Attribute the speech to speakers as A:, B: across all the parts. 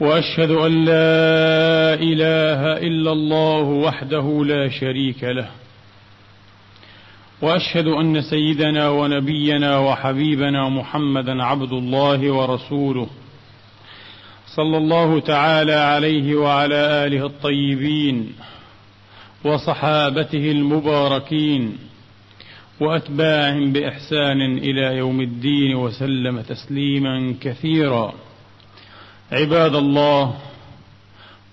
A: وأشهد أن لا إله إلا الله وحده لا شريك له. وأشهد أن سيدنا ونبينا وحبيبنا محمدا عبد الله ورسوله صلى الله تعالى عليه وعلى آله الطيبين وصحابته المباركين وأتباعهم بإحسان إلى يوم الدين وسلم تسليما كثيرا. عباد الله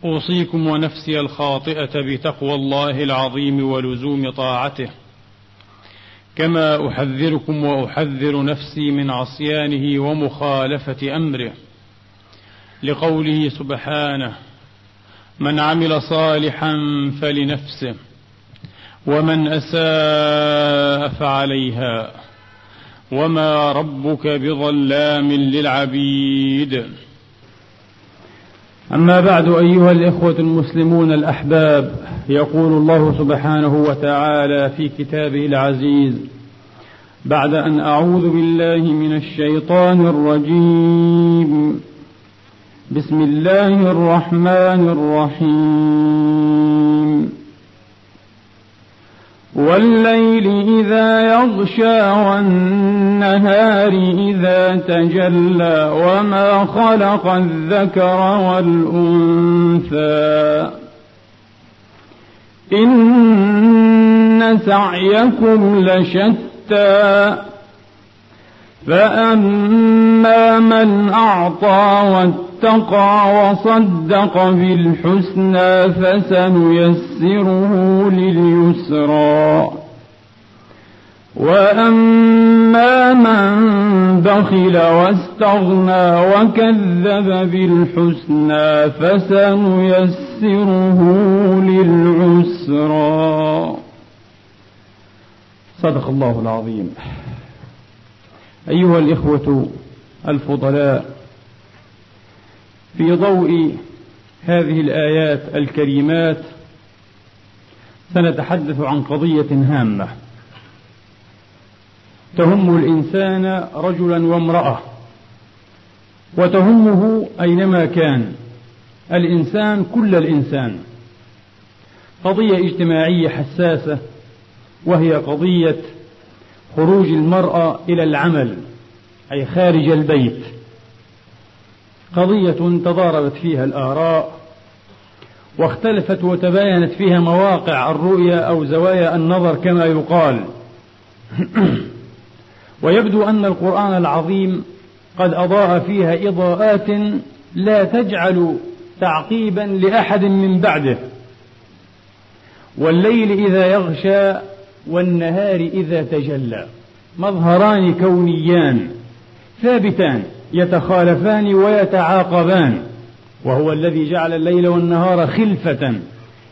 A: أوصيكم ونفسي الخاطئة بتقوى الله العظيم ولزوم طاعته. كما أحذركم وأحذر نفسي من عصيانه ومخالفة أمره. لقوله سبحانه من عمل صالحا فلنفسه ومن أساء فعليها وما ربك بظلام للعبيد. أما بعد أيها الإخوة المسلمون الأحباب يقول الله سبحانه وتعالى في كتابه العزيز بعد أن أعوذ بالله من الشيطان الرجيم. بسم الله الرحمن الرحيم. والليل إذا يغشى والنهار إذا تجلى وما خلق الذكر والأنثى. إن سعيكم لشتى. فأما من أعطى واتقى وصدق بالحسنى فسنيسره لليسرى. وأما من بخل واستغنى وكذب بالحسنى فسنيسره للعسرى. صدق الله العظيم. أيها الإخوة الفضلاء في ضوء هذه الآيات الكريمات سنتحدث عن قضية هامة. تهم الإنسان رجلا وامرأة وتهمه أينما كان الإنسان كل الإنسان. قضية اجتماعية حساسة وهي قضية خروج المرأة إلى العمل أي خارج البيت. قضية تضاربت فيها الآراء واختلفت وتباينت فيها مواقع الرؤية أو زوايا النظر كما يقال. ويبدو أن القرآن العظيم قد أضاء فيها إضاءات لا تجعل تعقيبا لأحد من بعده. والليل إذا يغشى والنهار إذا تجلى. مظهران كونيان ثابتان. يتخالفان ويتعاقبان. وهو الذي جعل الليل والنهار خلفة.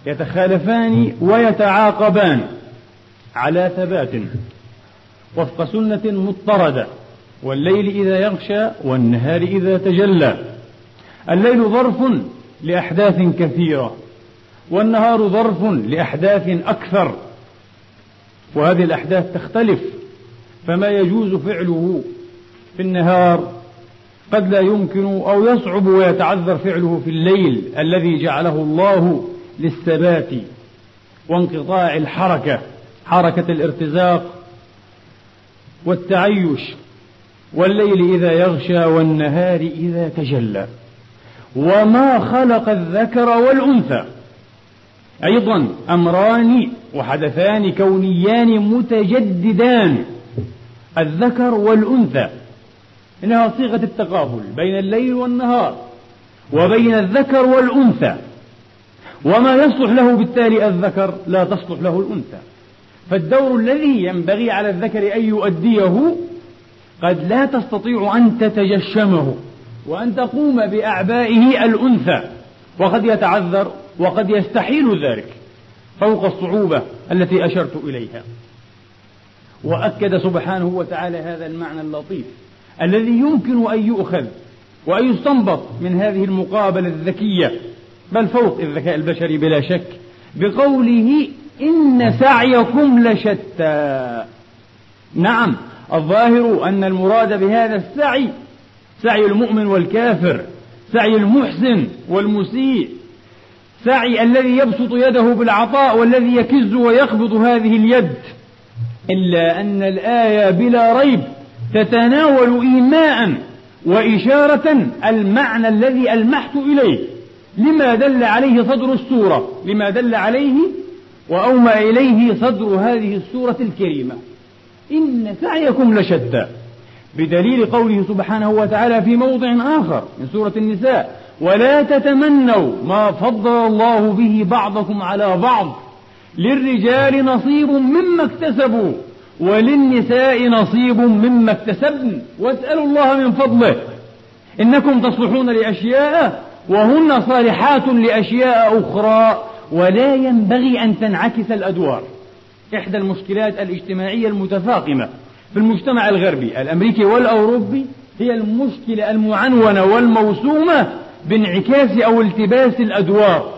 A: يتخالفان ويتعاقبان. على ثبات. وفق سنة مضطردة. والليل إذا يغشى والنهار إذا تجلى. الليل ظرف لأحداث كثيرة. والنهار ظرف لأحداث أكثر. وهذه الأحداث تختلف. فما يجوز فعله في النهار قد لا يمكن أو يصعب ويتعذر فعله في الليل الذي جعله الله للثبات وانقطاع الحركة حركة الارتزاق والتعيش. والليل إذا يغشى والنهار إذا تجلى. وما خلق الذكر والأنثى. أيضا أمران وحدثان كونيان متجددان. الذكر والأنثى. إنها صيغة التقابل بين الليل والنهار وبين الذكر والأنثى. وما يصلح له بالتالي الذكر لا تصلح له الأنثى. فالدور الذي ينبغي على الذكر أن يؤديه قد لا تستطيع أن تتجشمه وأن تقوم بأعبائه الأنثى. وقد يتعذر وقد يستحيل ذلك فوق الصعوبة التي أشرت إليها. وأكد سبحانه وتعالى هذا المعنى اللطيف. الذي يمكن أن يؤخذ وأن يستنبط من هذه المقابلة الذكية بل فوق الذكاء البشري بلا شك بقوله إن سعيكم لشتى. نعم الظاهر أن المراد بهذا السعي سعي المؤمن والكافر سعي المحسن والمسيء سعي الذي يبسط يده بالعطاء والذي يكز ويقبض هذه اليد إلا أن الآية بلا ريب تتناول إيماء وإشارة المعنى الذي ألمحت إليه. لما دل عليه صدر السورة؟ لما دل عليه وأومأ إليه صدر هذه السورة الكريمة. إن سعيكم لشتى بدليل قوله سبحانه وتعالى في موضع آخر من سورة النساء ولا تتمنوا ما فضل الله به بعضكم على بعض للرجال نصيب مما اكتسبوا وللنساء نصيب مما اكتسبن واسألوا الله من فضله. إنكم تصلحون لأشياء وهن صالحات لأشياء أخرى ولا ينبغي أن تنعكس الأدوار. إحدى المشكلات الاجتماعية المتفاقمة في المجتمع الغربي الأمريكي والأوروبي هي المشكلة المعنونة والموسومة بانعكاس أو التباس الأدوار.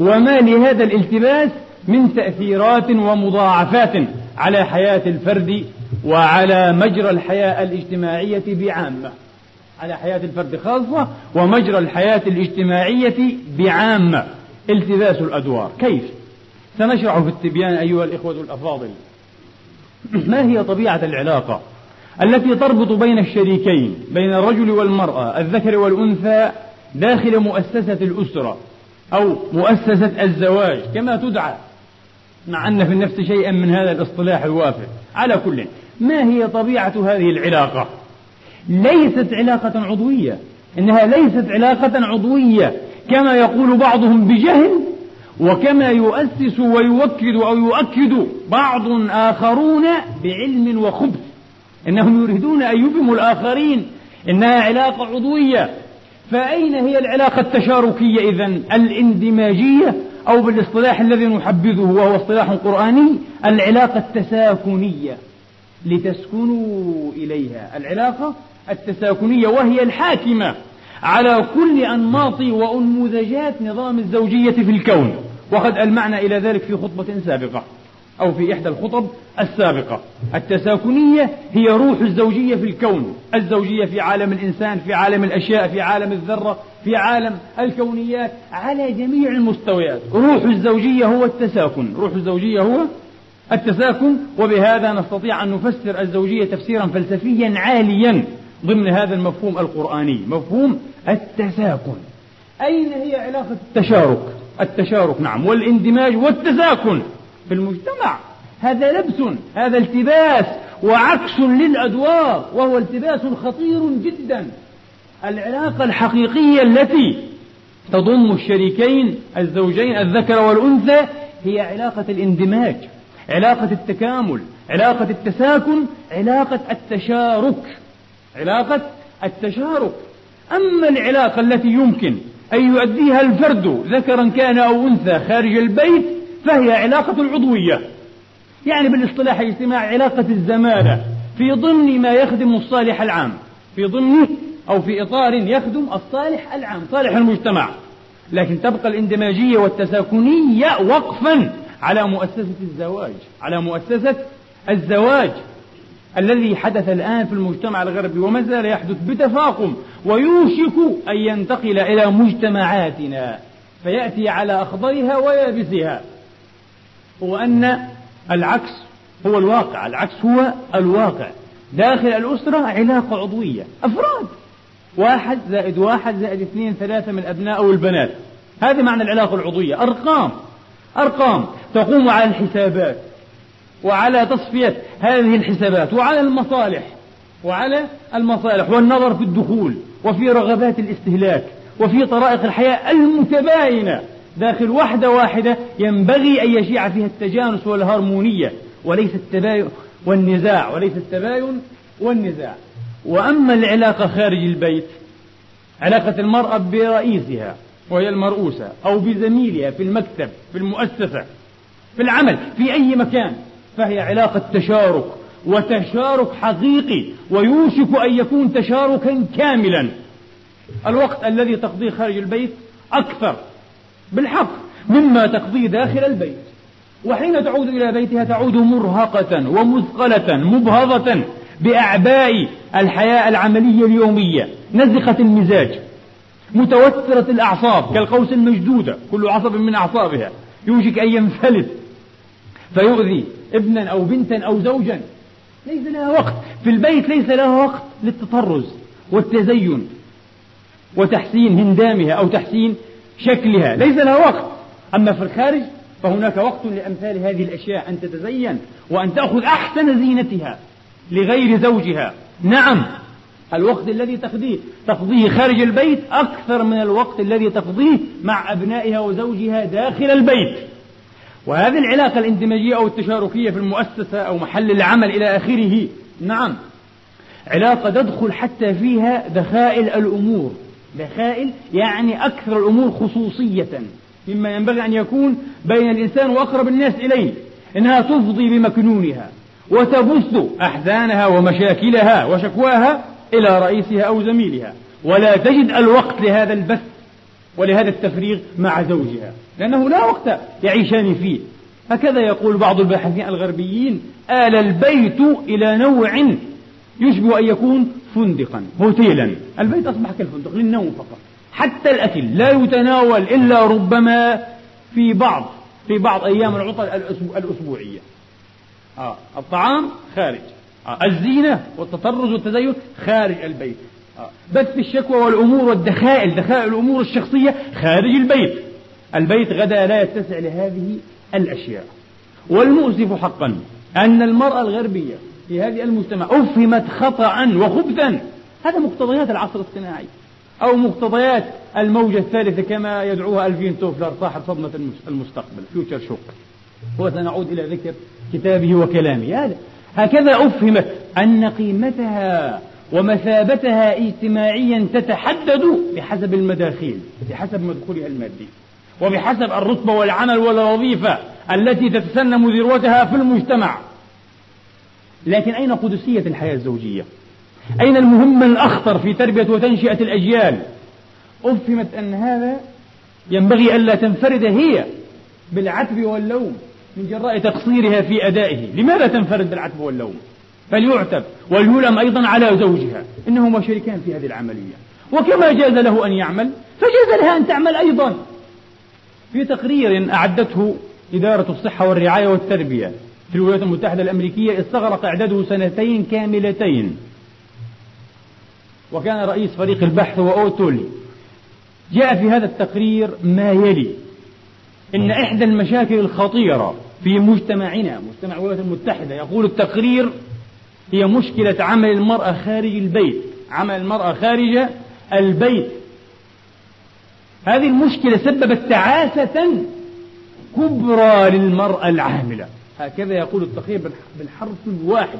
A: وما لهذا الالتباس من تأثيرات ومضاعفات. على حياة الفرد وعلى مجرى الحياة الاجتماعية بعامة. على حياة الفرد خاصة ومجرى الحياة الاجتماعية بعامة. التباس الأدوار. كيف؟ سنشرح في التبيان أيها الإخوة الأفاضل. ما هي طبيعة العلاقة التي تربط بين الشريكين بين الرجل والمرأة الذكر والأنثى داخل مؤسسة الأسرة أو مؤسسة الزواج كما تدعى مع أن في النفس شيئا من هذا الاصطلاح الوافر. على كل ما هي طبيعة هذه العلاقة؟ ليست علاقة عضوية. إنها ليست علاقة عضوية كما يقول بعضهم بجهل وكما يؤسس ويوكد أو يؤكد بعض آخرون بعلم وخبث. إنهم يريدون أن يفهموا الآخرين إنها علاقة عضوية. فأين هي العلاقة التشاركية إذا الإندماجية أو بالاصطلاح الذي نحبذه وهو اصطلاح قرآني العلاقة التساكنية لتسكنوا إليها. العلاقة التساكنية وهي الحاكمة على كل أنماط وأنموذجات نظام الزوجية في الكون. وقد ألمعنا إلى ذلك في خطبة سابقة أو في إحدى الخطب السابقة. التساكنية هي روح الزوجية في الكون الزوجية في عالم الإنسان في عالم الأشياء في عالم الذرة في عالم الكونيات على جميع المستويات. روح الزوجية هو التساكن. روح الزوجية هو التساكن وبهذا نستطيع أن نفسر الزوجية تفسيرا فلسفيا عاليا ضمن هذا المفهوم القرآني مفهوم التساكن. أين هي علاقة التشارك؟ التشارك نعم والاندماج والتساكن في المجتمع. هذا لبس هذا التباس وعكس للأدوار وهو التباس خطير جدا. العلاقة الحقيقية التي تضم الشريكين الزوجين الذكر والأنثى هي علاقة الاندماج علاقة التكامل علاقة التساكن علاقة التشارك علاقة التشارك. أما العلاقة التي يمكن أن يؤديها الفرد ذكرا كان أو أنثى خارج البيت فهي علاقة العضوية. يعني بالاصطلاح الاجتماعي علاقة الزمالة في ضمن ما يخدم الصالح العام في ضمن أو في إطار يخدم الصالح العام صالح المجتمع. لكن تبقى الاندماجية والتساكنية وقفا على مؤسسة الزواج على مؤسسة الزواج الذي حدث الآن في المجتمع الغربي وما زال يحدث بتفاقم ويوشك أن ينتقل إلى مجتمعاتنا. فيأتي على أخضرها ويابسها. هو أن العكس هو الواقع العكس هو الواقع. داخل الأسرة علاقة عضوية أفراد. واحد زائد واحد زائد اثنين ثلاثة من الأبناء أو البنات هذه معنى العلاقة العضوية. أرقام. أرقام. تقوم على الحسابات وعلى تصفية هذه الحسابات وعلى المصالح وعلى المصالح والنظر في الدخول وفي رغبات الاستهلاك وفي طرائق الحياة المتباينة. داخل وحدة واحدة ينبغي أن يشيع فيها التجانس والهارمونية وليس التباين والنزاع. وليس التباين والنزاع. وأما العلاقة خارج البيت علاقة المرأة برئيسها وهي المرؤوسة أو بزميلها في المكتب في المؤسسة في العمل في أي مكان فهي علاقة تشارك وتشارك حقيقي ويوشك أن يكون تشاركا كاملا. الوقت الذي تقضيه خارج البيت أكثر. بالحق مما تقضيه داخل البيت. وحين تعود إلى بيتها تعود مرهقة ومثقلة مبهضة. بأعباء الحياة العملية اليومية نزخة المزاج متوترة الأعصاب كالقوس المشدودة كل عصب من أعصابها يوشك أن ينفلت فيؤذي ابنا أو بنتا أو زوجا. ليس لها وقت. في البيت ليس لها وقت للتطرز والتزين وتحسين هندامها أو تحسين شكلها. ليس لها وقت. أما في الخارج فهناك وقت لأمثال هذه الأشياء أن تتزين وأن تأخذ أحسن زينتها. لغير زوجها. نعم الوقت الذي تقضيه تقضيه خارج البيت أكثر من الوقت الذي تقضيه مع أبنائها وزوجها داخل البيت. وهذه العلاقة الاندماجية أو التشاركية في المؤسسة أو محل العمل إلى آخره. نعم علاقة تدخل حتى فيها دخائل الأمور. دخائل يعني أكثر الأمور خصوصية مما ينبغي أن يكون بين الإنسان وأقرب الناس إليه إنها تفضي بمكنونها. وتبث أحزانها ومشاكلها وشكواها إلى رئيسها أو زميلها. ولا تجد الوقت لهذا البث ولهذا التفريغ مع زوجها لأنه لا وقت يعيشان فيه. هكذا يقول بعض الباحثين الغربيين آل البيت إلى نوع يشبه أن يكون فندقا هوتيلا. البيت أصبح كالفندق للنوم فقط. حتى الأكل لا يتناول إلا ربما في بعض في بعض أيام العطل الأسبوعية. آه الطعام خارج. آه الزينة والتطرز والتزين خارج البيت. آه بث الشكوى والأمور والدخائل دخائل الأمور الشخصية خارج البيت. البيت غدا لا يتسع لهذه الأشياء. والمؤسف حقا أن المرأة الغربية في هذه المجتمع أفهمت خطأ وخبثا. هذا مقتضيات العصر الصناعي أو مقتضيات الموجة الثالثة كما يدعوها ألفين توفلر صاحب صدمة المستقبل فيوتشر شوك وسنعود إلى ذكر كتابه وكلامه. هذا هكذا أفهمت أن قيمتها ومثابتها اجتماعيا تتحدد بحسب المداخيل بحسب مدخولها المادي وبحسب الرتبة والعمل والوظيفة التي تتسنم ذروتها في المجتمع. لكن أين قدسية الحياة الزوجية؟ أين المهم الأخطر في تربية وتنشئة الأجيال؟ أفهمت أن هذا ينبغي ألا تنفرد هي بالعتب واللوم. من جراء تقصيرها في أدائه. لماذا تنفرد بالعتب واللوم؟ فليعتب وليلم أيضا على زوجها. إنهما شريكان في هذه العملية. وكما جاز له أن يعمل فجاز لها أن تعمل أيضا. في تقرير أعدته إدارة الصحة والرعاية والتربية في الولايات المتحدة الأمريكية استغرق إعداده سنتين كاملتين. وكان رئيس فريق البحث هو أوتولي جاء في هذا التقرير ما يلي. إن إحدى المشاكل الخطيرة في مجتمعنا مجتمع الولايات المتحدة يقول التقرير هي مشكلة عمل المرأة خارج البيت. عمل المرأة خارج البيت. هذه المشكلة سببت تعاسة كبرى للمرأة العاملة. هكذا يقول التقرير بالحرف الواحد.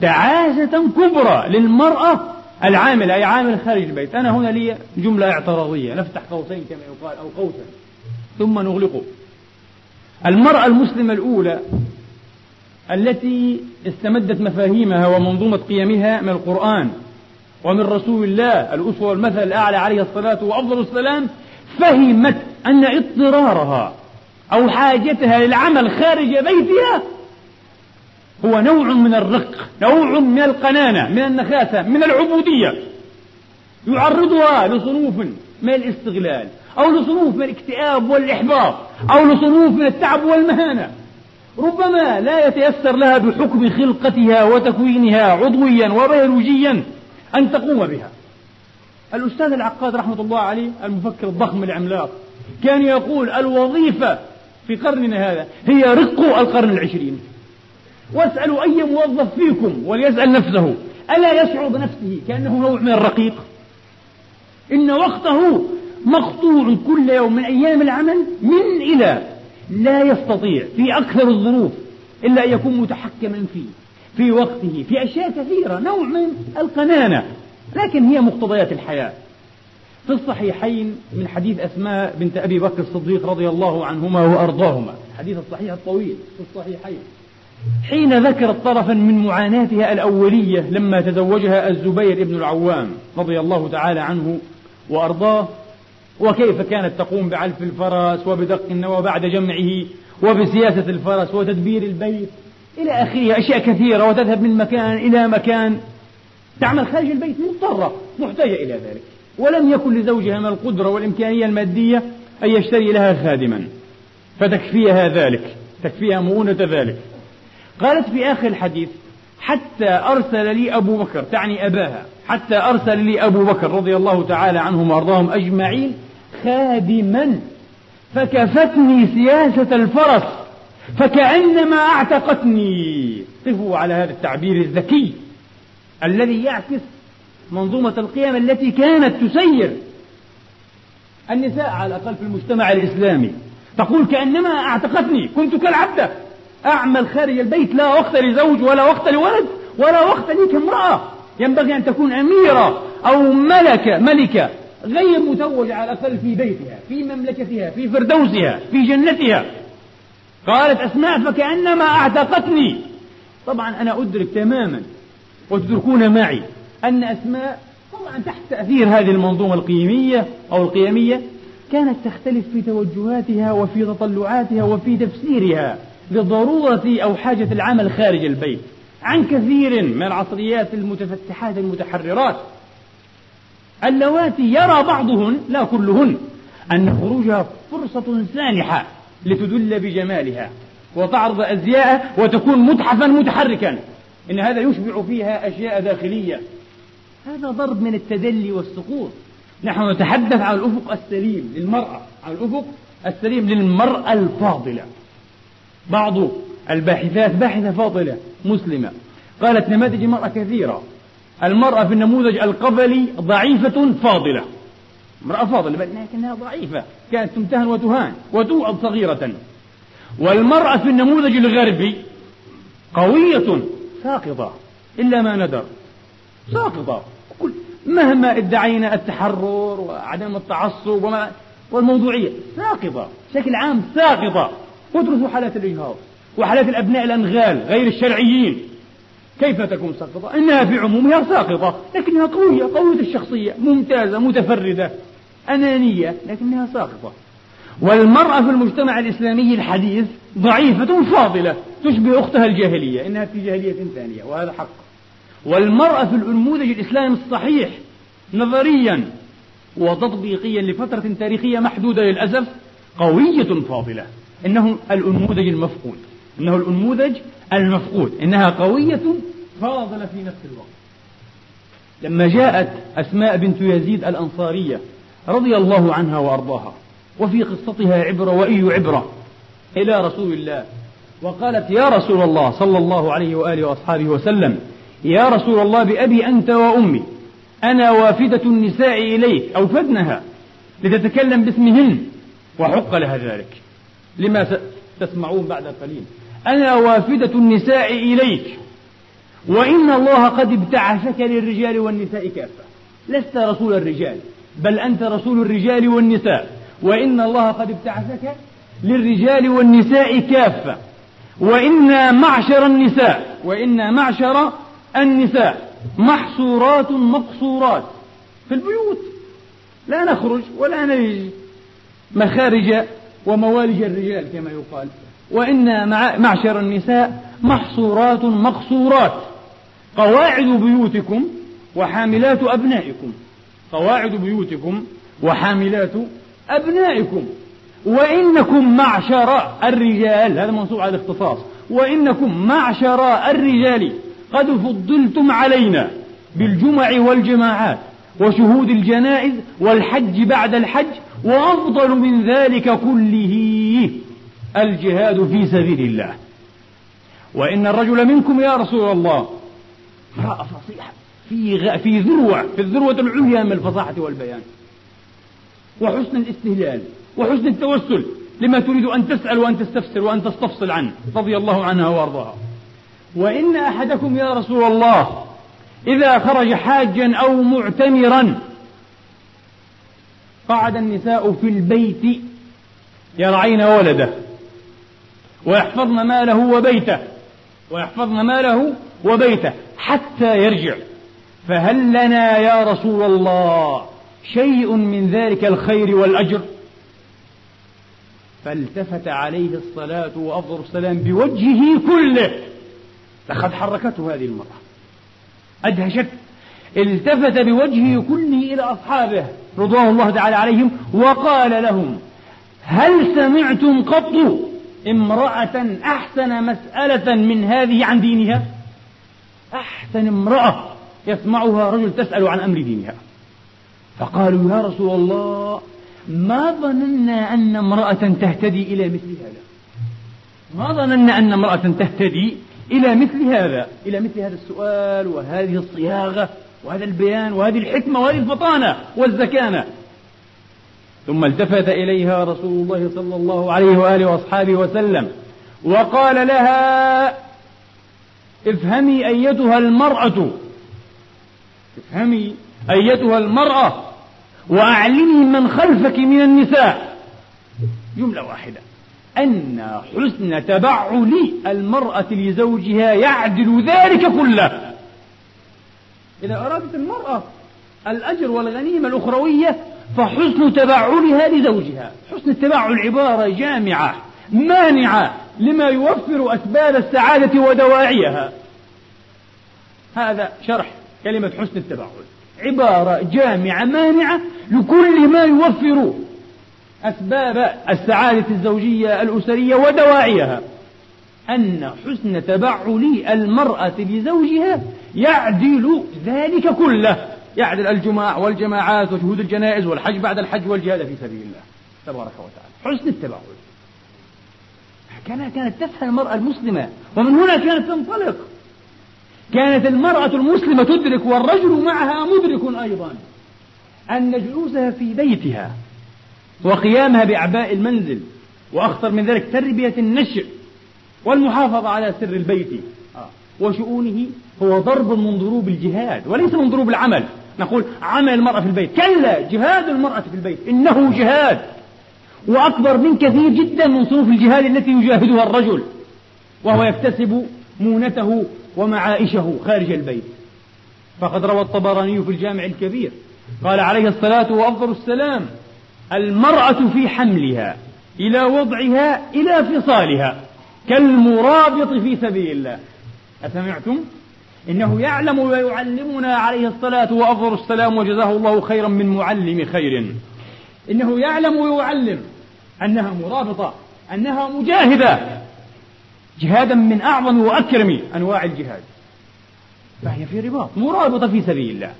A: تعاسة كبرى للمرأة العامل أي عامل خارج البيت. أنا هنا لي جملة اعتراضية. نفتح قوسين كما يقال أو قوسا. ثم نغلقه. المرأة المسلمة الأولى التي استمدت مفاهيمها ومنظومة قيمها من القرآن ومن رسول الله الأسوة والمثل الأعلى عليه الصلاة وأفضل السلام فهمت أن اضطرارها أو حاجتها للعمل خارج بيتها هو نوع من الرق نوع من القنانة من النخاسة من العبودية يعرضها لصنوف من الاستغلال. أو لصنوف من الاكتئاب والإحباط أو لصنوف من التعب والمهانة. ربما لا يتيسر لها بحكم خلقتها وتكوينها عضويا وبيولوجيا أن تقوم بها. الأستاذ العقاد رحمة الله عليه المفكر الضخم العملاق كان يقول الوظيفة في قرننا هذا هي رق القرن العشرين. واسألوا أي موظف فيكم وليسأل نفسه ألا يشعر بنفسه كأنه نوع من الرقيق؟ إن وقته مقطوع كل يوم من أيام العمل من إلى لا يستطيع في أكثر الظروف إلا أن يكون متحكما فيه في وقته في أشياء كثيرة نوع من القنانة. لكن هي مقتضيات الحياة. في الصحيحين من حديث أسماء بنت أبي بكر الصديق رضي الله عنهما وأرضاهما. الحديث الصحيح الطويل في الصحيحين. حين ذكرت طرفا من معاناتها الأولية لما تزوجها الزبير بن العوام رضي الله تعالى عنه وأرضاه وكيف كانت تقوم بعلف الفرس وبدق النوى بعد جمعه وبسياسة الفرس وتدبير البيت إلى آخره أشياء كثيرة وتذهب من مكان إلى مكان. تعمل خارج البيت مضطرة محتاجة إلى ذلك. ولم يكن لزوجها من القدرة والإمكانية المادية أن يشتري لها خادما. فتكفيها ذلك تكفيها مؤونة ذلك. قالت في آخر الحديث حتى أرسل لي أبو بكر تعني أباها حتى أرسل لي أبو بكر رضي الله تعالى عنهم وأرضاهم أجمعين خادما فكفتني سياسة الفرس فكأنما أعتقتني. قفوا على هذا التعبير الذكي الذي يعكس منظومة القيم التي كانت تسير. النساء على الأقل في المجتمع الإسلامي تقول كأنما أعتقتني كنت كالعبدة. أعمل خارج البيت لا وقت لزوج ولا وقت لولد ولا وقت لي كامرأة ينبغي أن تكون أميرة أو ملكة ملكة. غير متوجة على الأقل في بيتها في مملكتها في فردوسها في جنتها. قالت أسماء فكأنما أعتقتني. طبعا أنا أدرك تماما وتدركون معي أن أسماء طبعا تحت تأثير هذه المنظومة القيمية أو القيمية كانت تختلف في توجهاتها وفي تطلعاتها وفي تفسيرها لضرورة أو حاجة العمل خارج البيت. عن كثير من العصريات المتفتحات المتحررات اللواتي يرى بعضهن لا كلهن. أن خروجها فرصة سانحة لتدل بجمالها وتعرض أزياء وتكون متحفا متحركا. إن هذا يشبع فيها أشياء داخلية. هذا ضرب من التدلي والسقوط. نحن نتحدث عن الأفق السليم للمرأة عن الأفق السليم للمرأة الفاضلة. بعض الباحثات باحثة فاضلة مسلمة قالت نماذج المرأة كثيرة. المرأة في النموذج القبلي ضعيفة فاضلة. امرأة فاضلة لكنها ضعيفة. كانت تمتهن وتهان وتوعد صغيرة. والمرأة في النموذج الغربي قوية ساقطة إلا ما ندر. ساقطة. كل مهما ادعينا التحرر وعدم التعصب وما والموضوعية ساقطة. بشكل عام ساقطة. وادرسوا حالات الإجهاض وحالات الأبناء الأنغال غير الشرعيين. كيف تكون ساقطة؟ إنها في عمومها ساقطة لكنها قوية قوية الشخصية ممتازة متفردة أنانية لكنها ساقطة. والمرأة في المجتمع الإسلامي الحديث ضعيفة فاضلة تشبه أختها الجاهلية إنها في جاهلية ثانية وهذا حق. والمرأة في النموذج الإسلامي الصحيح نظريا وتطبيقيا لفترة تاريخية محدودة للأسف قوية فاضلة إنه الأنموذج المفقود. إنه الأنموذج المفقود إنها قوية فاضلة في نفس الوقت. لما جاءت أسماء بنت يزيد الأنصارية رضي الله عنها وأرضاها وفي قصتها عبرة وإي عبرة إلى رسول الله وقالت يا رسول الله صلى الله عليه وآله وأصحابه وسلم يا رسول الله بأبي أنت وأمي أنا وافدة النساء إليك أوفدنها لتتكلم باسمهن وحق لها ذلك. لما تسمعون بعد قليل. أنا وافدة النساء إليك. وإن الله قد ابتعثك للرجال والنساء كافة. لست رسول الرجال بل أنت رسول الرجال والنساء. وإن الله قد ابتعثك للرجال والنساء كافة. وإنا معشر النساء وإنا معشر النساء محصورات مقصورات. في البيوت لا نخرج ولا نلج مخارج وموالج الرجال كما يقال. وإن معشر النساء محصورات مقصورات. قواعد بيوتكم وحاملات أبنائكم. قواعد بيوتكم وحاملات أبنائكم. وإنكم معشر الرجال. هذا منصوب على الاختصاص. وإنكم معشر الرجال. قد فضلتم علينا بالجمع والجماعات وشهود الجنائز والحج بعد الحج وأفضل من ذلك كله الجهاد في سبيل الله. وإن الرجل منكم يا رسول الله امرأة فصيحة في غ... في ذروة في الذروة العليا من الفصاحة والبيان. وحسن الاستهلال وحسن التوسل لما تريد أن تسأل وأن تستفسر وأن تستفصل عنه رضي الله عنها وأرضاها. وإن أحدكم يا رسول الله إذا خرج حاجا أو معتمرا قعد النساء في البيت يرعين ولده ويحفظن ماله وبيته ويحفظن ماله وبيته حتى يرجع. فهل لنا يا رسول الله شيء من ذلك الخير والأجر؟ فالتفت عليه الصلاة وأفضل السلام بوجهه كله. لقد حركته هذه المرأة. أدهشت. التفت بوجهه كله إلى أصحابه. رضوان الله تعالى عليهم وقال لهم هل سمعتم قط امرأة أحسن مسألة من هذه عن دينها؟ أحسن امرأة يسمعها رجل تسأل عن أمر دينها. فقالوا يا رسول الله ما ظننا أن امرأة تهتدي إلى مثل هذا؟ ما ظننا أن امرأة تهتدي إلى مثل هذا؟ إلى مثل هذا السؤال وهذه الصياغة وهذا البيان وهذه الحكمة وهذه الفطانة والزكانة. ثم التفت إليها رسول الله صلى الله عليه وآله وأصحابه وسلم وقال لها افهمي أيتها المرأة افهمي أيتها المرأة وأعلمي من خلفك من النساء. جملة واحدة. أن حسن تبعل المرأة لزوجها يعدل ذلك كله. إذا أرادت المرأة الأجر والغنيمة الأخروية فحسن تبعلها لزوجها حسن التبعل عبارة جامعة مانعة لما يوفر أسباب السعادة ودواعيها. هذا شرح كلمة حسن التبعل عبارة جامعة مانعة لكل ما يوفر أسباب السعادة الزوجية الأسرية ودواعيها. أن حسن تبعل المرأة لزوجها يعدل ذلك كله. يعدل الجماع والجماعات وشهود الجنائز والحج بعد الحج والجهاد في سبيل الله. تبارك وتعالى. حسن التبعل. كانت تفهم المرأة المسلمة. ومن هنا كانت تنطلق. كانت المرأة المسلمة تدرك والرجل معها مدرك أيضا. أن جلوسها في بيتها وقيامها بأعباء المنزل وأخطر من ذلك تربية النشء والمحافظة على سر البيت آه. وشؤونه هو ضرب من ضروب الجهاد وليس من ضروب العمل. نقول عمل المرأة في البيت. كلا جهاد المرأة في البيت. إنه جهاد. وأكبر من كثير جدا من صنوف الجهاد التي يجاهدها الرجل. وهو يكتسب مونته ومعائشه خارج البيت. فقد روى الطبراني في الجامع الكبير. قال عليه الصلاة وأفضل السلام المرأة في حملها إلى وضعها إلى فصالها. كالمرابط في سبيل الله. أسمعتم؟ إنه يعلم ويعلمنا عليه الصلاة وأفضل السلام وجزاه الله خيرا من معلم خير. إنه يعلم ويعلم أنها مرابطة أنها مجاهدة. جهادا من أعظم وأكرم أنواع الجهاد. فهي في رباط مرابطة في سبيل الله.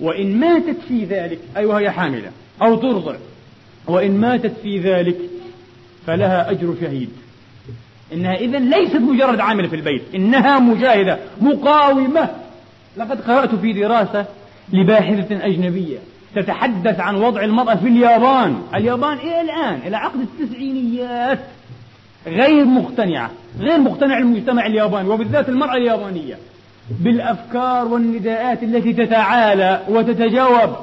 A: وإن ماتت في ذلك أي وهي حاملة أو ترضع وإن ماتت في ذلك فلها أجر شهيد. إنها إذا ليست مجرد عاملة في البيت إنها مجاهدة مقاومة. لقد قرأت في دراسة لباحثة أجنبية تتحدث عن وضع المرأة في اليابان. اليابان إلى الآن إلى عقد التسعينيات غير مقتنعة غير مقتنع المجتمع الياباني وبالذات المرأة اليابانية بالأفكار والنداءات التي تتعالى وتتجاوب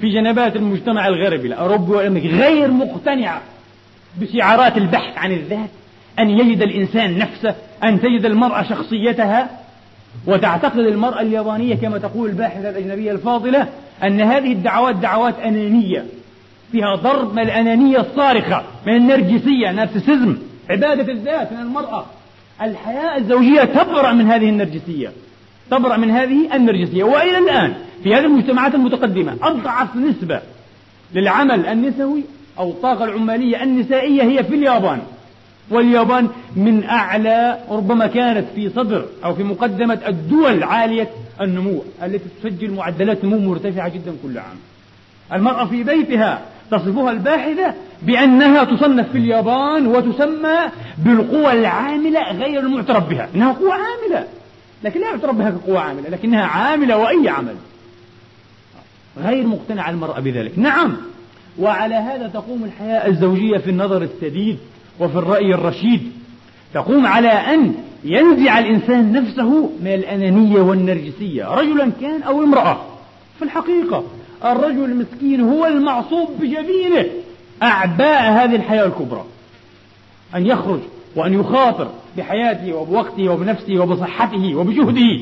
A: في جنبات المجتمع الغربي. الأوروبي والأمريكي غير مقتنعة بشعارات البحث عن الذات. أن يجد الإنسان نفسه أن تجد المرأة شخصيتها. وتعتقد المرأة اليابانية كما تقول الباحثة الأجنبية الفاضلة أن هذه الدعوات دعوات أنانية. فيها ضرب من الأنانية الصارخة من النرجسية نارسيسيزم عبادة الذات من المرأة. الحياة الزوجية تبرأ من هذه النرجسية تبرأ من هذه النرجسية. وإلى الآن في هذه المجتمعات المتقدمة أضعف نسبة للعمل النسوي أو الطاقة العمالية النسائية هي في اليابان. واليابان من أعلى ربما كانت في صدر أو في مقدمة الدول عالية النمو التي تسجل معدلات نمو مرتفعة جدا كل عام. المرأة في بيتها تصفها الباحثة بأنها تصنف في اليابان وتسمى بالقوى العاملة غير المعترف بها إنها قوة عاملة. لكن لا يعترف بها كقوة عاملة لكنها عاملة وأي عمل. غير مقتنعة المرأة بذلك. نعم وعلى هذا تقوم الحياة الزوجية في النظر السديد. وفي الرأي الرشيد تقوم على أن ينزع الإنسان نفسه من الأنانية والنرجسية رجلا كان أو امرأة. في الحقيقة الرجل المسكين هو المعصوب بجبينه. أعباء هذه الحياة الكبرى. أن يخرج وأن يخاطر بحياته وبوقته وبنفسه وبصحته وبجهده.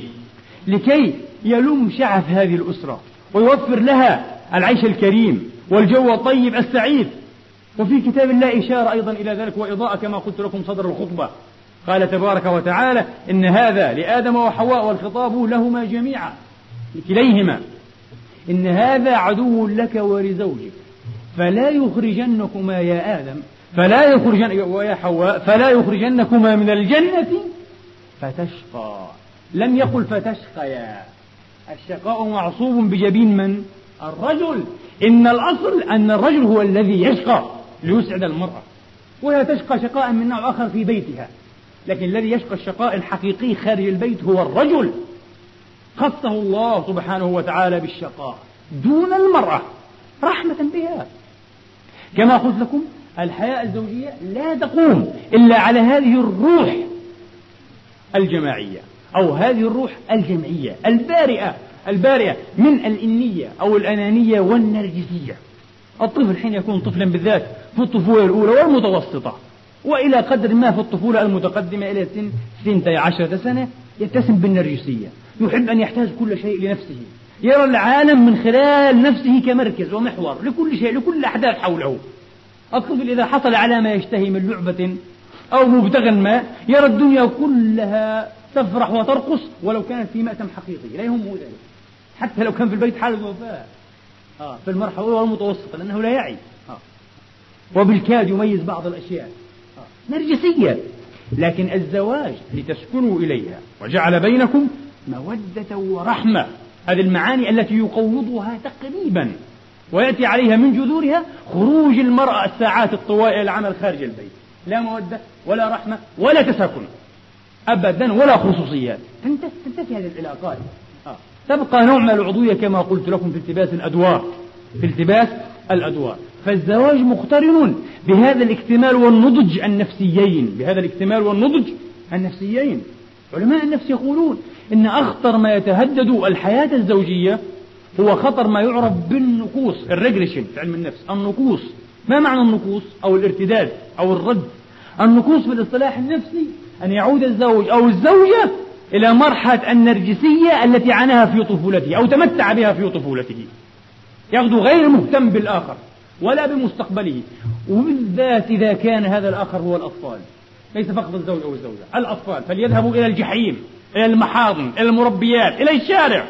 A: لكي يلم شعف هذه الأسرة ويوفر لها العيش الكريم والجو الطيب السعيد. وفي كتاب الله إشارة أيضا إلى ذلك وإضاءة كما قلت لكم صدر الخطبة. قال تبارك وتعالى إن هذا لآدم وحواء والخطاب لهما جميعا لكليهما إن هذا عدو لك ولزوجك فلا يخرجنكما يا آدم فلا يخرجن ويا حواء فلا يخرجنكما من الجنة فتشقى. لم يقل فتشقيا. الشقاء معصوب بجبين من؟ الرجل. إن الأصل أن الرجل هو الذي يشقى. ليسعد المرأة وهي تشقى شقاء من نوع آخر في بيتها. لكن الذي يشقى الشقاء الحقيقي خارج البيت هو الرجل. خصه الله سبحانه وتعالى بالشقاء دون المرأة رحمة بها. كما قلت لكم الحياة الزوجية لا تقوم إلا على هذه الروح الجماعية أو هذه الروح الجمعية البارئة البارئة من الإنية أو الأنانية والنرجسية. الطفل حين يكون طفلا بالذات في الطفولة الأولى والمتوسطة وإلى قدر ما في الطفولة المتقدمة إلى سن سنتي عشرة سنة يتسم بالنرجسية يحب أن يحتاج كل شيء لنفسه يرى العالم من خلال نفسه كمركز ومحور لكل شيء لكل الأحداث حوله. الطفل إذا حصل على ما يشتهي من لعبة أو مبتغى ما يرى الدنيا كلها تفرح وترقص ولو كانت في مأتم حقيقي لا يهمه ذلك. حتى لو كان في البيت حالة وفاة آه في المرحلة الأولى والمتوسطة لأنه لا يعي. وبالكاد يميز بعض الأشياء. نرجسية. لكن الزواج لتسكنوا إليها وجعل بينكم مودة ورحمة. هذه المعاني التي يقوضها تقريبا ويأتي عليها من جذورها خروج المرأة الساعات الطوال إلى العمل خارج البيت. لا مودة ولا رحمة ولا تساكن. أبدا ولا خصوصيات تنتهي هذه العلاقات. آه. تبقى نوع من العضوية كما قلت لكم في التباس الأدوار. في التباس الأدوار. فالزواج مقترن بهذا الاكتمال والنضج النفسيين بهذا الاكتمال والنضج النفسيين. علماء النفس يقولون إن أخطر ما يتهدد الحياة الزوجية هو خطر ما يعرف بالنقوص الريجريشن في علم النفس النقوص. ما معنى النقوص؟ أو الارتداد أو الرد. النقوص في الاصطلاح النفسي أن يعود الزوج أو الزوجة إلى مرحلة النرجسية التي عاناها في طفولته أو تمتع بها في طفولته. يغدو غير مهتم بالآخر. ولا بمستقبله. وبالذات إذا كان هذا الآخر هو الأطفال. ليس فقط الزوج أو الزوجة الأطفال. فليذهبوا إلى الجحيم إلى المحاضن إلى المربيات إلى الشارع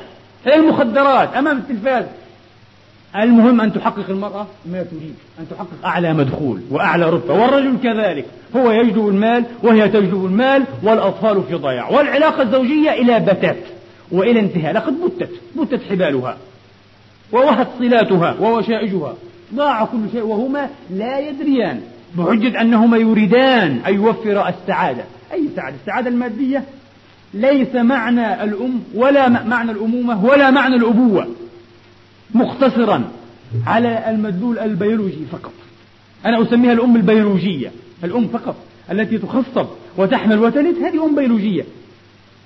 A: إلى المخدرات أمام التلفاز. المهم أن تحقق المرأة ما تريد أن تحقق أعلى مدخول وأعلى رتبة. والرجل كذلك هو يجلب المال وهي تجلب المال والأطفال في ضياع. والعلاقة الزوجية إلى بتات وإلى انتهاء. لقد بتت بتت حبالها ووهت صلاتها ووشائجها. ضاع كل شيء وهما لا يدريان بحجة أنهما يريدان أن يوفر السعادة. أي سعادة؟ السعادة المادية. ليس معنى الأم ولا معنى الأمومة ولا معنى الأبوة. مختصرا على المدلول البيولوجي فقط. أنا أسميها الأم البيولوجية. الأم فقط التي تخصب وتحمل وتلد هذه أم بيولوجية.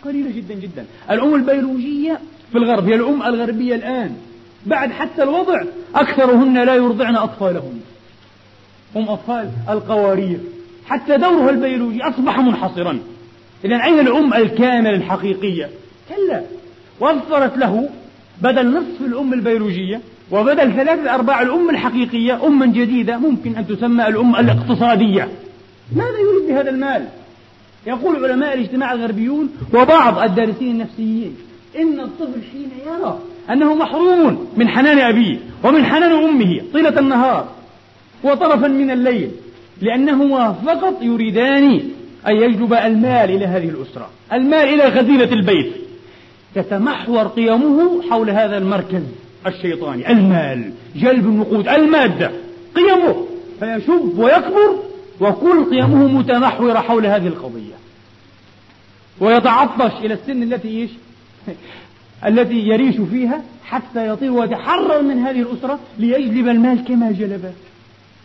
A: قليلة جدا جدا. الأم البيولوجية في الغرب هي الأم الغربية الآن. بعد حتى الوضع أكثرهن لا يرضعن أطفالهن. هم أطفال القوارير. حتى دورها البيولوجي أصبح منحصرا. إذا أين الأم الكاملة الحقيقية؟ كلا. وفرت له بدل نصف الأم البيولوجية وبدل ثلاثة أرباع الأم الحقيقية أما جديدة ممكن أن تسمى الأم الاقتصادية. ماذا يريد بهذا المال؟ يقول علماء الاجتماع الغربيون وبعض الدارسين النفسيين إن الطفل حين يرى أنه محروم من حنان أبيه ومن حنان أمه طيلة النهار وطرفا من الليل لأنهما فقط يريدان أن يجلب المال إلى هذه الأسرة المال إلى غزينة البيت. تتمحور قيمه حول هذا المركز الشيطاني المال جلب النقود المادة. قيمه فيشب ويكبر وكل قيمه متمحورة حول هذه القضية. ويتعطش إلى السن التي إيش؟ التي يريش فيها حتى يطير ويتحرر من هذه الأسرة ليجلب المال كما جلبه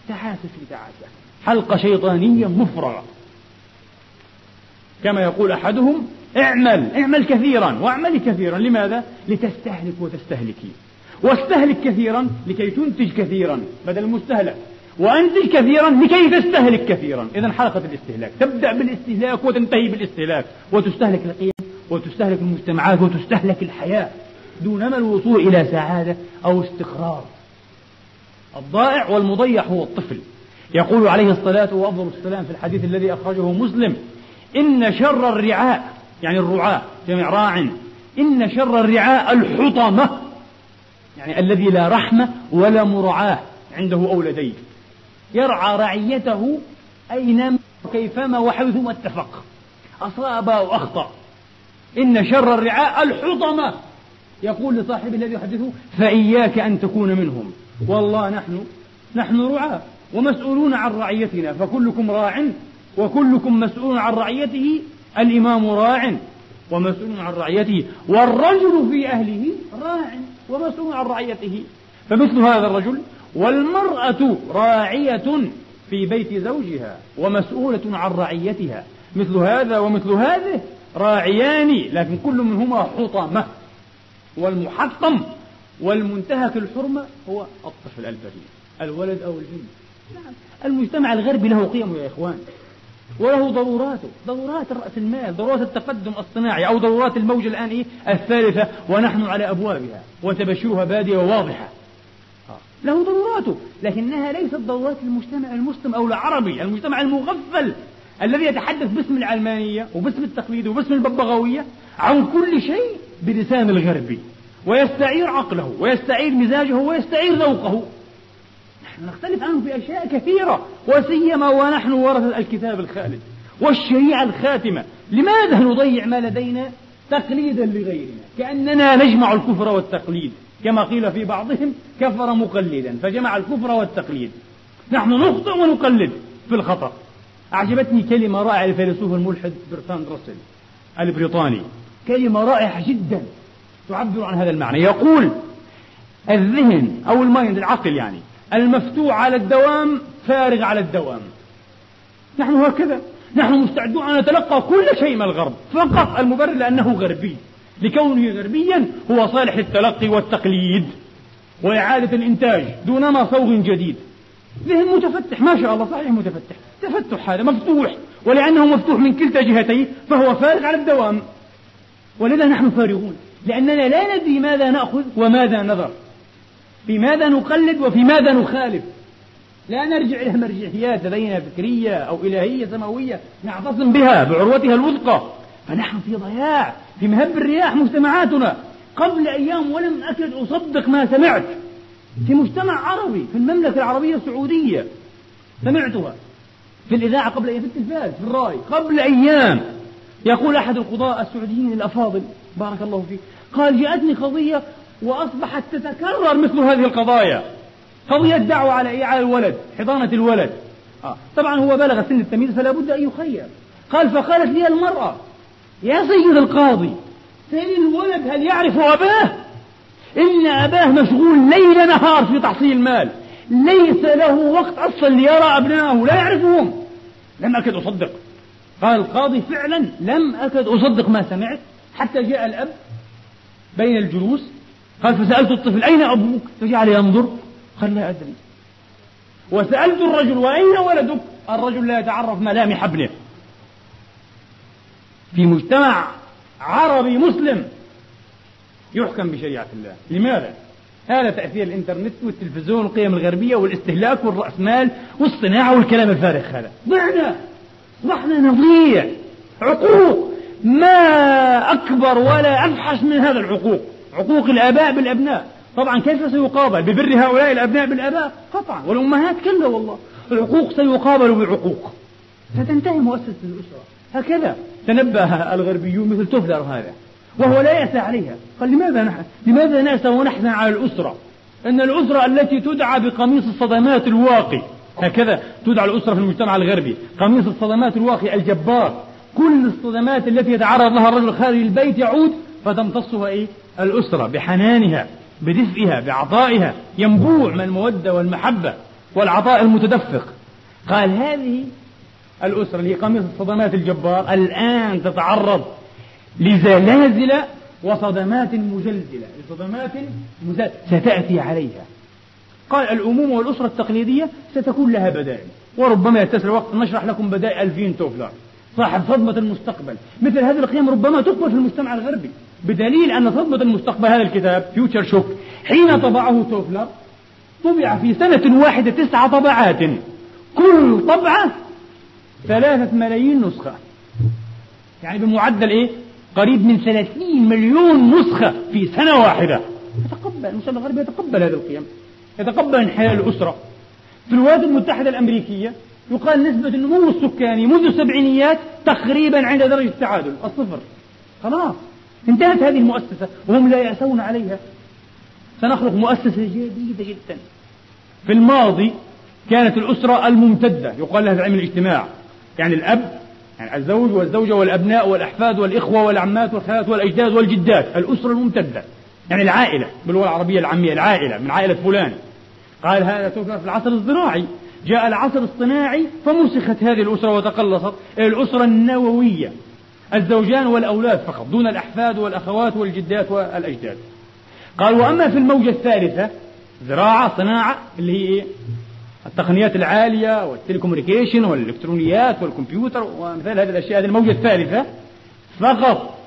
A: تعاسة في تعاسة حلقة شيطانية مفرغة. كما يقول أحدهم اعمل اعمل كثيرا واعملي كثيرا. لماذا؟ لتستهلك وتستهلكي واستهلك كثيرا لكي تنتج كثيرا بدل المستهلك وأنتج كثيرا لكي تستهلك كثيرا. إذا حلقة الاستهلاك. تبدأ بالاستهلاك وتنتهي بالاستهلاك. وتستهلك القيم وتستهلك المجتمعات وتستهلك الحياة دونما الوصول إلى سعادة أو استقرار. الضائع والمضيع هو الطفل. يقول عليه الصلاة وأفضل السلام في الحديث الذي أخرجه مسلم إن شر الرعاء يعني الرعاة جمع راع. إن شر الرعاء الحطمة يعني الذي لا رحمة ولا مرعاة عنده أو لديه. يرعى رعيته أينما وكيفما وحيثما اتفق. أصاب أو أخطأ. إن شر الرعاء الحطمة. يقول لصاحب الذي يحدثه فإياك أن تكون منهم. والله نحن نحن رعاة ومسؤولون عن رعيتنا فكلكم راع وكلكم مسؤول عن رعيته الإمام راع ومسؤول عن رعيته والرجل في أهله راع ومسؤول عن رعيته. فمثل هذا الرجل والمرأة راعية في بيت زوجها ومسؤولة عن رعيتها. مثل هذا ومثل هذه راعيان لكن كل منهما حطمة. والمحطم والمنتهك الحرمة هو الطفل البريء الولد أو البنت نعم المجتمع الغربي له قيمه يا إخوان وله ضروراته. ضرورات رأس المال ضرورات التقدم الصناعي أو ضرورات الموجة الآن إيه؟ الثالثة ونحن على أبوابها وتبشرها بادية وواضحة. له ضروراته لكنها ليست ضرورات المجتمع المسلم أو العربي المجتمع المغفل. الذي يتحدث باسم العلمانية وباسم التقليد وباسم الببغاوية عن كل شيء بلسان الغربي ويستعير عقله ويستعير مزاجه ويستعير ذوقه. نحن نختلف عنه في أشياء كثيرة وسيما ونحن ورثة الكتاب الخالد والشريعة الخاتمة. لماذا نضيع ما لدينا تقليدا لغيرنا؟ كأننا نجمع الكفر والتقليد كما قيل في بعضهم كفر مقلدا فجمع الكفر والتقليد. نحن نخطئ ونقلد في الخطأ. أعجبتني كلمة رائعة للفيلسوف الملحد برتراند راسل البريطاني. كلمة رائعة جدا تعبر عن هذا المعنى. يقول الذهن أو ال mind العقل يعني المفتوح على الدوام فارغ على الدوام. نحن هكذا. نحن مستعدون أن نتلقى كل شيء من الغرب فقط المبرر لأنه غربي. لكونه غربيا هو صالح للتلقي والتقليد وإعادة الإنتاج دونما صوغ جديد. ذهن متفتح ما شاء الله صحيح متفتح. تفتح هذا مفتوح ولأنه مفتوح من كلتا جهتيه فهو فارغ على الدوام. ولذا نحن فارغون لأننا لا ندري ماذا نأخذ وماذا نذر في ماذا نقلد وفي ماذا نخالف. لا نرجع إلى مرجعيات لدينا فكرية أو إلهية سماوية نعتصم بها بعروتها الوثقى فنحن في ضياع في مهب الرياح مجتمعاتنا. قبل أيام ولم أكد أصدق ما سمعت. في مجتمع عربي في المملكة العربية السعودية سمعتها. في الإذاعة قبل أيام في التلفاز في الرأي. قبل أيام. يقول أحد القضاء السعوديين الأفاضل بارك الله فيك قال جاءتني قضية وأصبحت تتكرر مثل هذه القضايا. قضية دعوة على على الولد حضانة الولد. آه. طبعا هو بلغ سن التمييز فلا بد أن يخير. قال فقالت لي المرأة يا سيد القاضي سيد الولد هل يعرف أباه؟ إن أباه مشغول ليل نهار في تحصيل المال. ليس له وقت أصلا ليرى أبنائه لا يعرفهم. لم أكد أصدق. قال القاضي فعلا لم أكد أصدق ما سمعت حتى جاء الأب بين الجلوس قال فسألت الطفل أين أبوك؟ فجعل ينظر قال لا أدري. وسألت الرجل وأين ولدك؟ الرجل لا يتعرف ملامح ابنه في مجتمع عربي مسلم يحكم بشريعة الله. لماذا؟ هذا تأثير الإنترنت والتلفزيون والقيم الغربية والاستهلاك والرأسمال والصناعة والكلام الفارغ هذا. ضعنا أصبحنا نضيع عقوق. ما أكبر ولا أفحش من هذا العقوق. عقوق الآباء بالأبناء. طبعا كيف سيقابل؟ ببر هؤلاء الأبناء بالآباء؟ قطعا. والأمهات كلا والله. العقوق سيقابل بعقوق. فتنتهي مؤسسة الأسرة. هكذا تنبه الغربيون مثل توفلر هذا. وهو لا يأسى عليها. قال لماذا نحن؟ لماذا نأسى ونحزن على الأسرة؟ أن الأسرة التي تدعى بقميص الصدمات الواقي هكذا تدعى الأسرة في المجتمع الغربي. قميص الصدمات الواقي الجبار. كل الصدمات التي يتعرض لها الرجل خارج البيت يعود فتمتصها إيه؟ الأسرة بحنانها بدفئها بعطائها. ينبوع من المودة والمحبة والعطاء المتدفق. قال هذه الأسرة اللي هي قميص الصدمات الجبار الآن تتعرض لزلازل وصدمات مزلزلة لصدمات مزلزلة ستأتي عليها. قال الأمومة والأسرة التقليدية ستكون لها بدائل وربما يتسع الوقت نشرح لكم بدائل ألفين توفلر. صاحب صدمة المستقبل. مثل هذه القيم ربما تقبل في المجتمع الغربي. بدليل أن صدمة المستقبل هذا الكتاب فيوتشر شوك حين طبعه توفلر طبع في سنة واحدة تسع طبعات. كل طبعة ثلاثة ملايين نسخة. يعني بمعدل إيه؟ قريب من ثلاثين مليون نسخة في سنة واحدة. يتقبل المجتمع الغربي يتقبل هذه القيم. يتقبل انحلال الأسرة. في الولايات المتحدة الأمريكية يقال نسبة النمو السكاني منذ السبعينيات تقريبا عند درجة التعادل الصفر. خلاص. انتهت هذه المؤسسة وهم لا يأسون عليها. سنخلق مؤسسة جديدة جدا. في الماضي كانت الأسرة الممتدة يقال لها في علم الاجتماع يعني الأب يعني الزوج والزوجة والأبناء والأحفاد والإخوة والعمات والخالات والأجداد والجدات الأسرة الممتدة. يعني العائلة باللغة العربية العامية العائلة من عائلة فلان. قال هذا توفر في العصر الزراعي. جاء العصر الصناعي فمسخت هذه الأسرة وتقلصت. الأسرة النووية. الزوجان والأولاد فقط دون الأحفاد والأخوات والجدات والأجداد. قال وأما في الموجة الثالثة زراعة صناعة اللي هي إيه؟ التقنيات العالية والتليكومونيكيشن والإلكترونيات والكمبيوتر ومثال هذه الأشياء هذه الموجة الثالثة فقط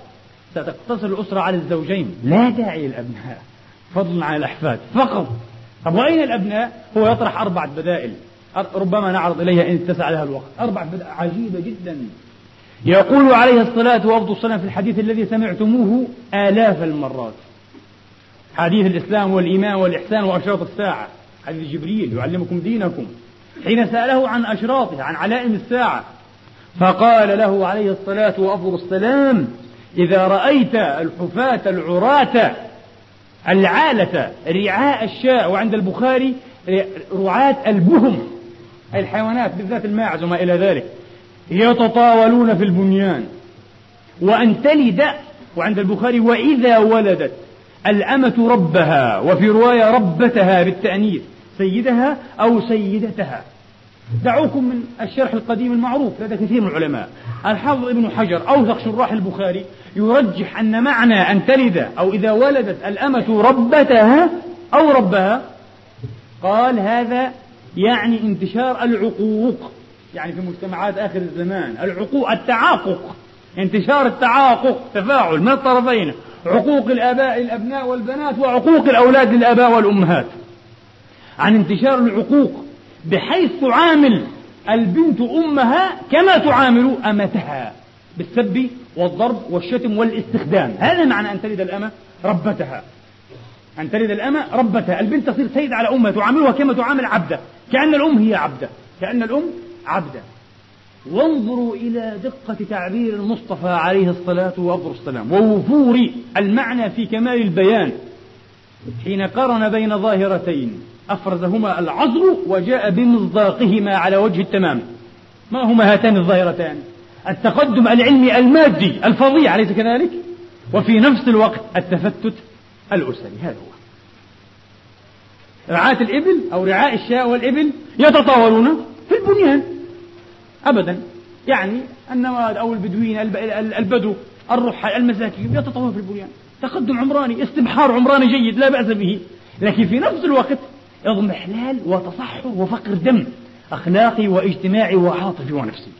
A: ستقتصر الأسرة على الزوجين لا داعي للأبناء فضلا عن الأحفاد فقط. طب وأين الأبناء؟ هو يطرح أربعة بدائل ربما نعرض إليها إن اتسع لها الوقت. أربعة بدائل عجيبة جدا. يقول عليه الصلاة والسلام في الحديث الذي سمعتموه آلاف المرات. حديث الإسلام والإيمان والإحسان وأشراط الساعة. حديث جبريل يعلمكم دينكم. حين سأله عن أشراطها عن علائم الساعة فقال له عليه الصلاة وأفضل السلام إذا رأيت الحفاة العراة العالة رعاء الشاء وعند البخاري رعاة البهم الحيوانات بالذات الماعز وما إلى ذلك يتطاولون في البنيان وأن تلد وعند البخاري وإذا ولدت الأمة ربها وفي رواية ربتها بالتأنيث. سيدها أو سيدتها. دعوكم من الشرح القديم المعروف لدى كثير من العلماء. الحافظ ابن حجر أوثق شراح البخاري يرجح أن معنى أن تلد أو إذا ولدت الأمة ربتها أو ربها قال هذا يعني انتشار العقوق. يعني في مجتمعات آخر الزمان العقوق التعاقق. انتشار التعاقق تفاعل من الطرفين عقوق الآباء للأبناء والبنات وعقوق الأولاد للآباء والأمهات. عن انتشار العقوق بحيث تعامل البنت أمها كما تعامل أمتها بالسب والضرب والشتم والاستخدام. هذا معنى أن تلد الأمة ربتها. أن تلد الأمة ربتها. البنت تصير سيدة على أمها تعاملها كما تعامل عبدة. كأن الأم هي عبدة. كأن الأم عبدة. وانظروا إلى دقة تعبير المصطفى عليه الصلاة والسلام ووفور المعنى في كمال البيان. حين قرن بين ظاهرتين أفرزهما العصر وجاء بمصداقهما على وجه التمام. ما هما هاتان الظاهرتان؟ التقدم العلمي المادي الفظيع أليس كذلك؟ وفي نفس الوقت التفتت الأسري هذا هو. رعاة الإبل أو رعاء الشاء والإبل يتطاولون في البنيان. أبدا. يعني النواد أو البدوين البدو الرحى المساكين يتطاولون في البنيان. تقدم عمراني استبحار عمراني جيد لا بأس به. لكن في نفس الوقت اضمحلال وتصحر وفقر دم أخلاقي واجتماعي وعاطفي ونفسي.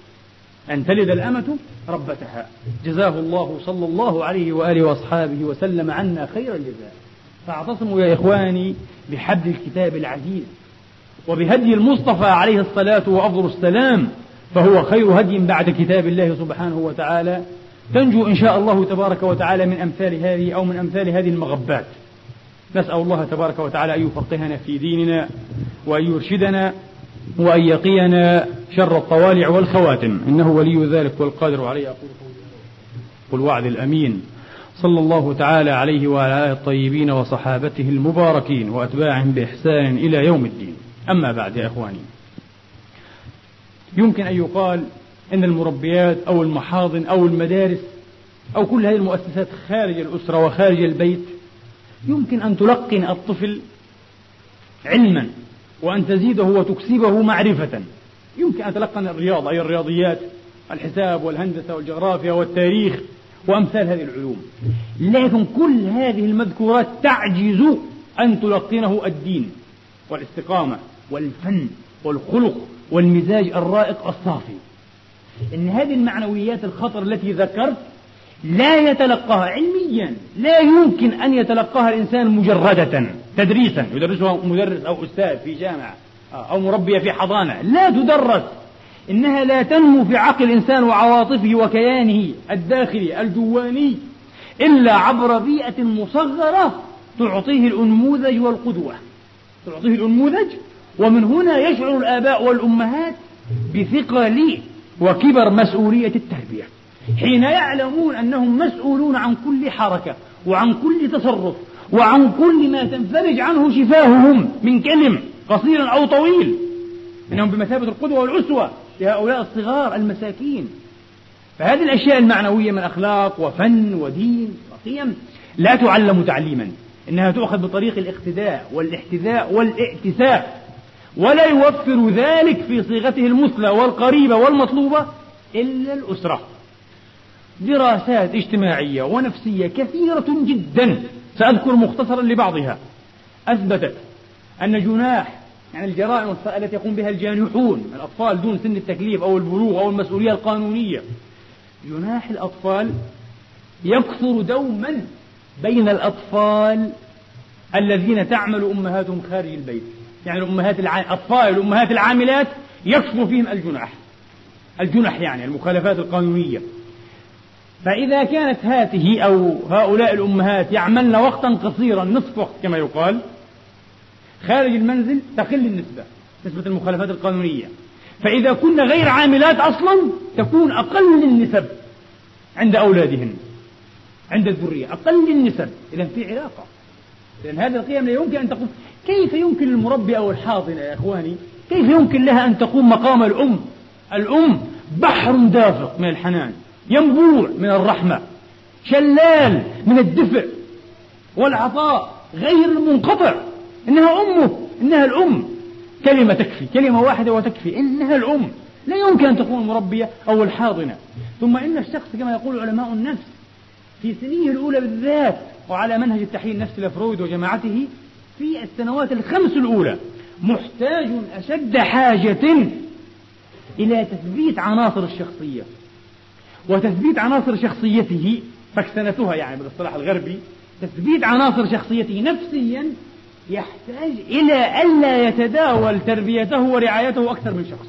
A: أن تلد الأمة ربتها. جزاه الله صلى الله عليه وآله وأصحابه وسلم عنا خير الجزاء. فاعتصموا يا إخواني بحبل الكتاب العزيز وبهدي المصطفى عليه الصلاة وأفضل السلام فهو خير هدي بعد كتاب الله سبحانه وتعالى. تنجو إن شاء الله تبارك وتعالى من أمثال هذه أو من أمثال هذه المغبات. نسأل الله تبارك وتعالى أن يفقهنا في ديننا وأن يرشدنا وأن يقينا شر الطوالع والخواتم. إنه ولي ذلك والقادر عليه. أقول قل وعد الأمين. صلى الله تعالى عليه وعلى آله الطيبين وصحابته المباركين وأتباعهم بإحسان إلى يوم الدين. أما بعد يا إخواني. يمكن أن يقال أن المربيات أو المحاضن أو المدارس أو كل هذه المؤسسات خارج الأسرة وخارج البيت يمكن أن تلقن الطفل علما وأن تزيده وتكسبه معرفة. يمكن أن تلقن الرياضة أي الرياضيات الحساب والهندسة والجغرافيا والتاريخ وأمثال هذه العلوم. لكن كل هذه المذكورات تعجز أن تلقنه الدين والاستقامة والفن والخلق والمزاج الرائق الصافي. إن هذه المعنويات الخطر التي ذكرت لا يتلقاها علميا. لا يمكن أن يتلقاها الإنسان مجردة تدريسا. يدرسها مدرس أو أستاذ في جامعة أو مربية في حضانة. لا تدرس. إنها لا تنمو في عقل الإنسان وعواطفه وكيانه الداخلي الجواني إلا عبر بيئة مصغرة تعطيه الأنموذج والقدوة. تعطيه الأنموذج ومن هنا يشعر الآباء والأمهات بثقل وكبر مسؤولية التربية. حين يعلمون أنهم مسؤولون عن كل حركة وعن كل تصرف وعن كل ما تنفرج عنه شفاههم من كلم قصير أو طويل. إنهم بمثابة القدوة والأسوة لهؤلاء الصغار المساكين. فهذه الأشياء المعنوية من أخلاق وفن ودين وقيم لا تعلم تعليما. إنها تؤخذ بطريق الاقتداء والاحتذاء والائتساء. ولا يوفر ذلك في صيغته المثلى والقريبة والمطلوبة إلا الأسرة. دراسات اجتماعية ونفسية كثيرة جدا. سأذكر مختصرا لبعضها. أثبتت أن جناح يعني الجرائم التي يقوم بها الجانحون الأطفال دون سن التكليف أو البلوغ أو المسؤولية القانونية. جناح الأطفال يكثر دوما بين الأطفال الذين تعمل أمهاتهم خارج البيت. يعني الأمهات الع... أطفال الأمهات العاملات يكثر فيهم الجناح. الجنح يعني المخالفات القانونية. فإذا كانت هاته أو هؤلاء الأمهات يعملن وقتا قصيرا نصف وقت كما يقال خارج المنزل تقل النسبة نسبة المخالفات القانونية. فإذا كن غير عاملات أصلا تكون أقل النسب عند أولادهن عند الذرية أقل النسب. إذا في علاقة. لأن هذه القيم لا يمكن أن تقوم. كيف يمكن للمربي أو الحاضنة يا إخواني كيف يمكن لها أن تقوم مقام الأم؟ الأم بحر دافق من الحنان. ينبوع من الرحمة شلال من الدفء والعطاء غير المنقطع. إنها أمه إنها الأم. كلمة تكفي كلمة واحدة وتكفي إنها الأم. لا يمكن أن تكون المربية أو الحاضنة. ثم إن الشخص كما يقول علماء النفس في سنيه الأولى بالذات وعلى منهج التحليل النفسي لفرويد وجماعته في السنوات الخمس الأولى محتاج أشد حاجة إلى تثبيت عناصر الشخصية. وتثبيت عناصر شخصيته فاكسنتها يعني بالاصطلاح الغربي تثبيت عناصر شخصيته نفسيا يحتاج إلى ألا يتداول تربيته ورعايته أكثر من شخص.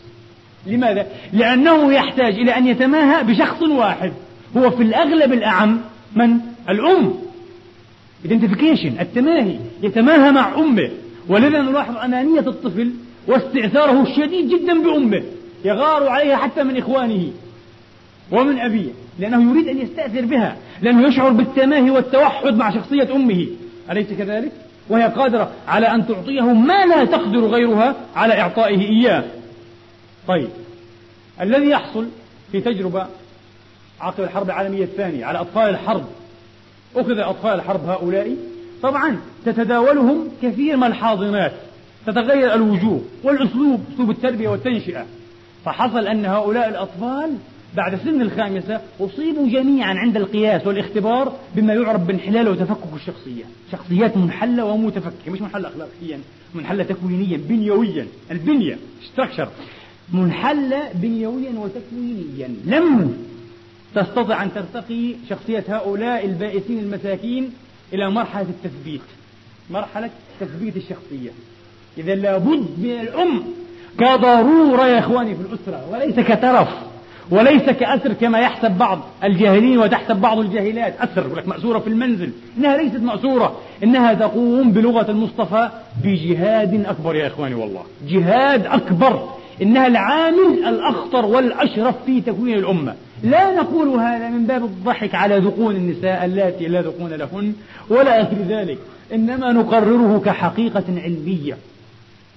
A: لماذا؟ لأنه يحتاج إلى أن يتماهى بشخص واحد. هو في الأغلب الأعم من؟ الأم. Identification التماهي يتماهى مع أمه. ولذا نلاحظ أنانية الطفل واستئثاره الشديد جدا بأمه يغار عليها حتى من إخوانه. ومن أبيه لأنه يريد أن يستأثر بها لأنه يشعر بالتماهي والتوحد مع شخصية أمه. أليس كذلك؟ وهي قادرة على أن تعطيه ما لا تقدر غيرها على إعطائه إياه. طيب الذي يحصل في تجربة عقب الحرب العالمية الثانية على أطفال الحرب أخذ أطفال الحرب هؤلاء طبعا تتداولهم كثير من الحاضنات تتغير الوجوه والأسلوب أسلوب التربية والتنشئة. فحصل أن هؤلاء الأطفال بعد سن الخامسة أصيبوا جميعا عند القياس والاختبار بما يعرف بانحلال وتفكك الشخصية. شخصيات منحلة ومتفككة مش منحلة أخلاقيا منحلة تكوينيا بنيويا. البنية ستراكشر منحلة بنيويا وتكوينيا. لم تستطع أن ترتقي شخصية هؤلاء البائسين المساكين إلى مرحلة التثبيت. مرحلة تثبيت الشخصية. إذا لابد من الأم. كضرورة يا إخواني في الأسرة وليس كترف وليس كأسر كما يحسب بعض الجاهلين وتحسب بعض الجاهلات. أسر لك مأسورة في المنزل. إنها ليست مأسورة. إنها تقوم بلغة المصطفى بجهاد أكبر يا إخواني والله. جهاد أكبر. إنها العامل الأخطر والأشرف في تكوين الأمة. لا نقول هذا من باب الضحك على ذقون النساء اللاتي لا ذقون لهن ولا غير ذلك. إنما نقرره كحقيقة علمية.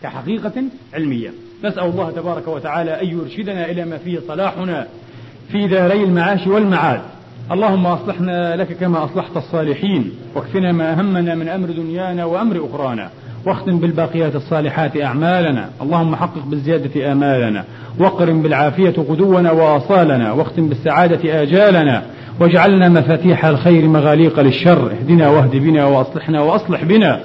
A: كحقيقة علمية. نسأل الله تبارك وتعالى أن يرشدنا إلى ما فيه صلاحنا في داري المعاش والمعاد. اللهم أصلحنا لك كما أصلحت الصالحين واكفنا ما أهمنا من أمر دنيانا وأمر أخرانا واختم بالباقيات الصالحات أعمالنا. اللهم حقق بالزيادة آمالنا وقرم بالعافية غدونا وآصالنا واختم بالسعادة آجالنا واجعلنا مفاتيح الخير مغاليق للشر. اهدنا واهد بنا وأصلحنا وأصلح بنا.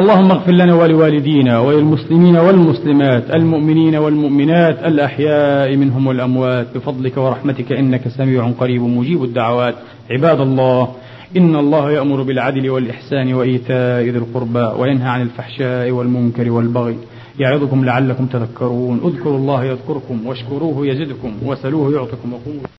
A: اللهم اغفر لنا ولوالدينا وللمسلمين والمسلمات المؤمنين والمؤمنات الأحياء منهم والأموات بفضلك ورحمتك إنك سميع قريب مجيب الدعوات. عباد الله إن الله يأمر بالعدل والإحسان وإيتاء ذي القربى وينهى عن الفحشاء والمنكر والبغي. يعظكم لعلكم تذكرون. اذكروا الله يذكركم واشكروه يزدكم وسلوه يعطكم وقوموا